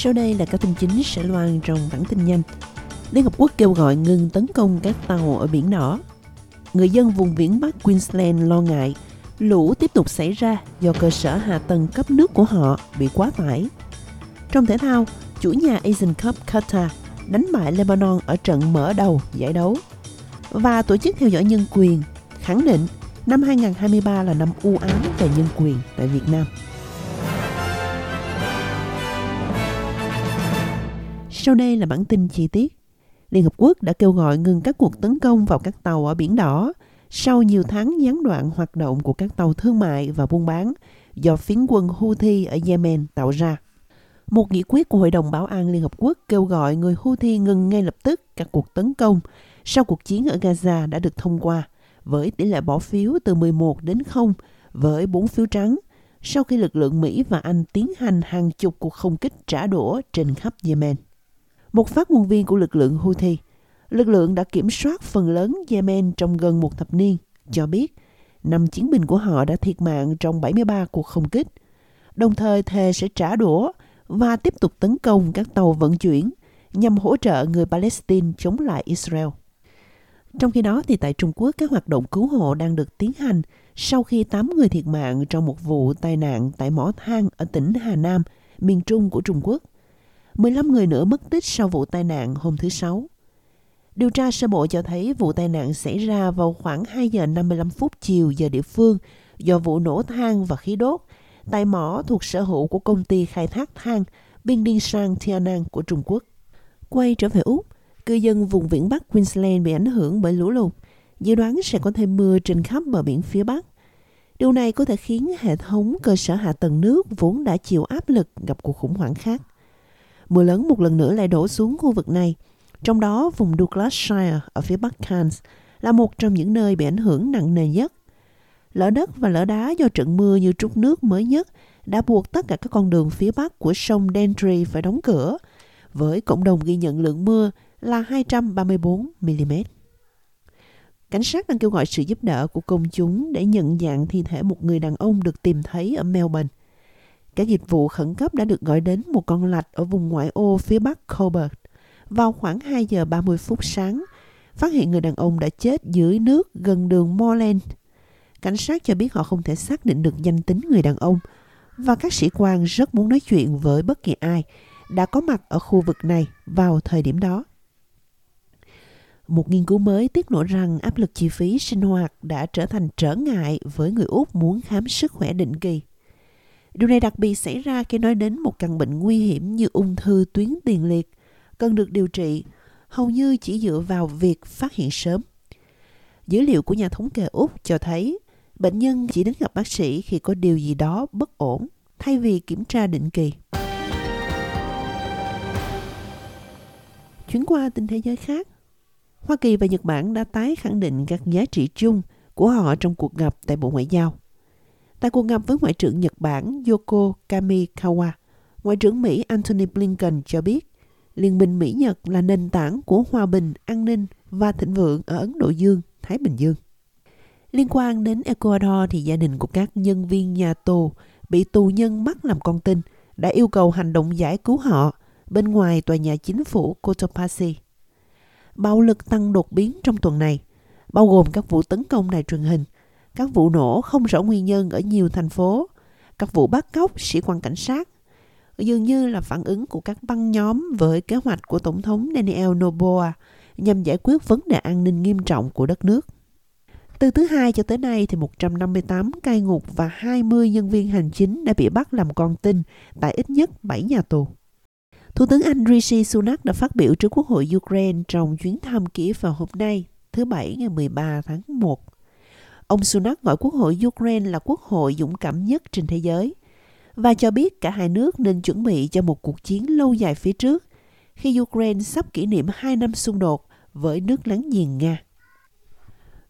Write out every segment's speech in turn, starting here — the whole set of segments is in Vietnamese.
Sau đây là các tin chính sẽ loan trong bản tin nhanh. Liên Hợp Quốc kêu gọi ngừng tấn công các tàu ở Biển Đỏ. Người dân vùng biển Bắc Queensland lo ngại lũ tiếp tục xảy ra do cơ sở hạ tầng cấp nước của họ bị quá tải. Trong thể thao, chủ nhà Asian Cup Qatar đánh bại Lebanon ở trận mở đầu giải đấu. Và tổ chức theo dõi nhân quyền khẳng định năm 2023 là năm u ám về nhân quyền tại Việt Nam. Sau đây là bản tin chi tiết. Liên Hợp Quốc đã kêu gọi ngừng các cuộc tấn công vào các tàu ở Biển Đỏ sau nhiều tháng gián đoạn hoạt động của các tàu thương mại và buôn bán do phiến quân Houthi ở Yemen tạo ra. Một nghị quyết của Hội đồng Bảo an Liên Hợp Quốc kêu gọi người Houthi ngừng ngay lập tức các cuộc tấn công sau cuộc chiến ở Gaza đã được thông qua với tỷ lệ bỏ phiếu từ 11 đến 0 với 4 phiếu trắng sau khi lực lượng Mỹ và Anh tiến hành hàng chục cuộc không kích trả đũa trên khắp Yemen. Một phát ngôn viên của lực lượng Houthi, lực lượng đã kiểm soát phần lớn Yemen trong gần một thập niên, cho biết năm chiến binh của họ đã thiệt mạng trong 73 cuộc không kích, đồng thời thề sẽ trả đũa và tiếp tục tấn công các tàu vận chuyển nhằm hỗ trợ người Palestine chống lại Israel. Trong khi đó, thì tại Trung Quốc, các hoạt động cứu hộ đang được tiến hành sau khi 8 người thiệt mạng trong một vụ tai nạn tại mỏ than ở tỉnh Hà Nam, miền Trung của Trung Quốc. 15 người nữa mất tích sau vụ tai nạn hôm thứ Sáu. Điều tra sơ bộ cho thấy vụ tai nạn xảy ra vào khoảng 2 giờ 55 phút chiều giờ địa phương do vụ nổ than và khí đốt tại mỏ thuộc sở hữu của công ty khai thác than Binh Điên Sang Tianang của Trung Quốc. Quay trở về Úc, cư dân vùng viễn Bắc Queensland bị ảnh hưởng bởi lũ lụt. Dự đoán sẽ có thêm mưa trên khắp bờ biển phía Bắc. Điều này có thể khiến hệ thống cơ sở hạ tầng nước vốn đã chịu áp lực gặp cuộc khủng hoảng khác. Mưa lớn một lần nữa lại đổ xuống khu vực này, trong đó vùng Douglasshire ở phía Bắc Cairns là một trong những nơi bị ảnh hưởng nặng nề nhất. Lở đất và lở đá do trận mưa như trút nước mới nhất đã buộc tất cả các con đường phía bắc của sông Dentry phải đóng cửa, với cộng đồng ghi nhận lượng mưa là 234 mm. Cảnh sát đang kêu gọi sự giúp đỡ của công chúng để nhận dạng thi thể một người đàn ông được tìm thấy ở Melbourne cả dịch vụ khẩn cấp đã được gọi đến một con lạch ở vùng ngoại ô phía bắc Colbert vào khoảng 2 giờ 30 phút sáng, phát hiện người đàn ông đã chết dưới nước gần đường Moreland. Cảnh sát cho biết họ không thể xác định được danh tính người đàn ông và các sĩ quan rất muốn nói chuyện với bất kỳ ai đã có mặt ở khu vực này vào thời điểm đó. Một nghiên cứu mới tiết lộ rằng áp lực chi phí sinh hoạt đã trở thành trở ngại với người Úc muốn khám sức khỏe định kỳ. Điều này đặc biệt xảy ra khi nói đến một căn bệnh nguy hiểm như ung thư tuyến tiền liệt, cần được điều trị hầu như chỉ dựa vào việc phát hiện sớm. Dữ liệu của nhà thống kê Úc cho thấy bệnh nhân chỉ đến gặp bác sĩ khi có điều gì đó bất ổn thay vì kiểm tra định kỳ. Chuyển qua tin thế giới khác, Hoa Kỳ và Nhật Bản đã tái khẳng định các giá trị chung của họ trong cuộc gặp tại Bộ Ngoại giao. Tại cuộc gặp với Ngoại trưởng Nhật Bản Yoko Kamikawa, Ngoại trưởng Mỹ Antony Blinken cho biết Liên minh Mỹ-Nhật là nền tảng của hòa bình, an ninh và thịnh vượng ở Ấn Độ Dương, Thái Bình Dương. Liên quan đến Ecuador thì gia đình của các nhân viên nhà tù bị tù nhân bắt làm con tin đã yêu cầu hành động giải cứu họ bên ngoài tòa nhà chính phủ Cotopaxi. Bạo lực tăng đột biến trong tuần này, bao gồm các vụ tấn công đài truyền hình, các vụ nổ không rõ nguyên nhân ở nhiều thành phố, các vụ bắt cóc sĩ quan cảnh sát, dường như là phản ứng của các băng nhóm với kế hoạch của Tổng thống Daniel Noboa nhằm giải quyết vấn đề an ninh nghiêm trọng của đất nước. Từ thứ hai cho tới nay thì 158 cai ngục và 20 nhân viên hành chính đã bị bắt làm con tin tại ít nhất 7 nhà tù. Thủ tướng Anh Rishi Sunak đã phát biểu trước Quốc hội Ukraine trong chuyến thăm Kiev vào hôm nay, thứ Bảy ngày 13 tháng 1. Ông Sunak gọi Quốc hội Ukraine là quốc hội dũng cảm nhất trên thế giới và cho biết cả hai nước nên chuẩn bị cho một cuộc chiến lâu dài phía trước khi Ukraine sắp kỷ niệm 2 năm xung đột với nước láng giềng Nga.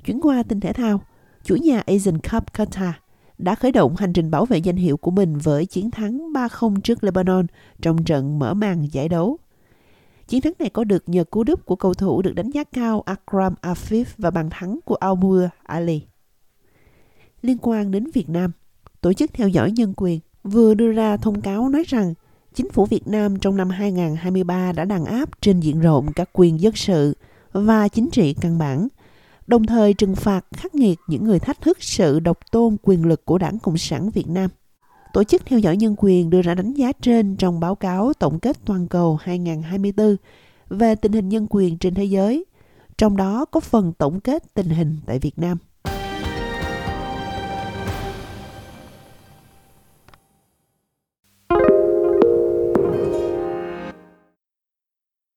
Chuyển qua tin thể thao, chủ nhà Asian Cup Qatar đã khởi động hành trình bảo vệ danh hiệu của mình với chiến thắng 3-0 trước Lebanon trong trận mở màn giải đấu. Chiến thắng này có được nhờ cú đúp của cầu thủ được đánh giá cao Akram Afif và bàn thắng của Almur Ali. Liên quan đến Việt Nam, Tổ chức theo dõi nhân quyền vừa đưa ra thông cáo nói rằng chính phủ Việt Nam trong năm 2023 đã đàn áp trên diện rộng các quyền dân sự và chính trị căn bản, đồng thời trừng phạt khắc nghiệt những người thách thức sự độc tôn quyền lực của Đảng Cộng sản Việt Nam. Tổ chức theo dõi nhân quyền đưa ra đánh giá trên trong báo cáo tổng kết toàn cầu 2024 về tình hình nhân quyền trên thế giới, trong đó có phần tổng kết tình hình tại Việt Nam.